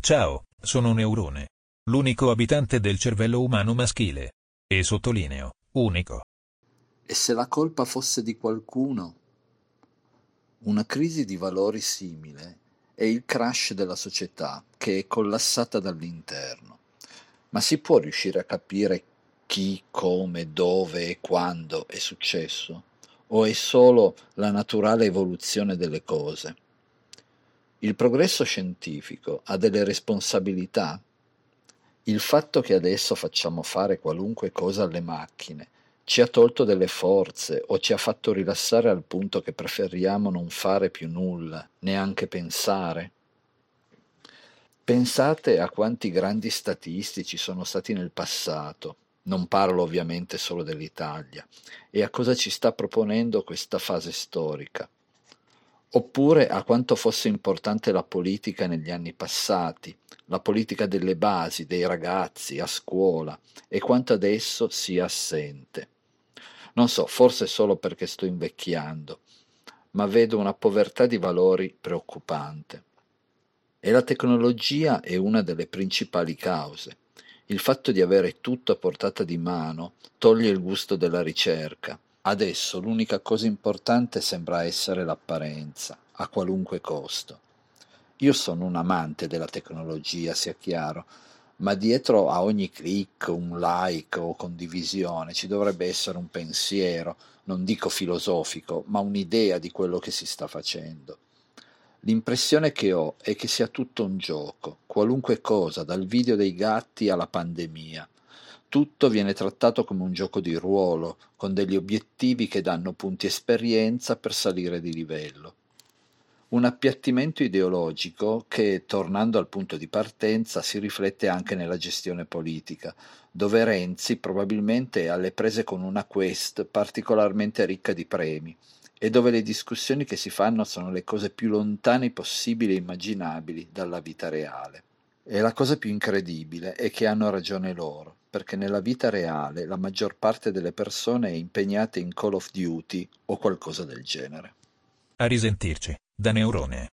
Ciao, sono Neurone. L'unico abitante del cervello umano maschile. E sottolineo, unico. E se la colpa fosse di qualcuno? Una crisi di valori simile è il crash della società che è collassata dall'interno. Ma si può riuscire a capire chi, come, dove e quando è successo? O è solo la naturale evoluzione delle cose? Il progresso scientifico ha delle responsabilità? Il fatto che adesso facciamo fare qualunque cosa alle macchine ci ha tolto delle forze o ci ha fatto rilassare al punto che preferiamo non fare più nulla, neanche pensare? Pensate a quanti grandi statistici sono stati nel passato, non parlo ovviamente solo dell'Italia, e a cosa ci sta proponendo questa fase storica oppure a quanto fosse importante la politica negli anni passati, la politica delle basi, dei ragazzi, a scuola, e quanto adesso sia assente. Non so, forse solo perché sto invecchiando, ma vedo una povertà di valori preoccupante. E la tecnologia è una delle principali cause. Il fatto di avere tutto a portata di mano toglie il gusto della ricerca, Adesso l'unica cosa importante sembra essere l'apparenza, a qualunque costo. Io sono un amante della tecnologia, sia chiaro, ma dietro a ogni click, un like o condivisione ci dovrebbe essere un pensiero, non dico filosofico, ma un'idea di quello che si sta facendo. L'impressione che ho è che sia tutto un gioco, qualunque cosa, dal video dei gatti alla pandemia. Tutto viene trattato come un gioco di ruolo, con degli obiettivi che danno punti esperienza per salire di livello. Un appiattimento ideologico che, tornando al punto di partenza, si riflette anche nella gestione politica, dove Renzi probabilmente è alle prese con una quest particolarmente ricca di premi e dove le discussioni che si fanno sono le cose più lontane possibili e immaginabili dalla vita reale. E la cosa più incredibile è che hanno ragione loro perché nella vita reale la maggior parte delle persone è impegnata in Call of Duty o qualcosa del genere. A risentirci, da Neurone.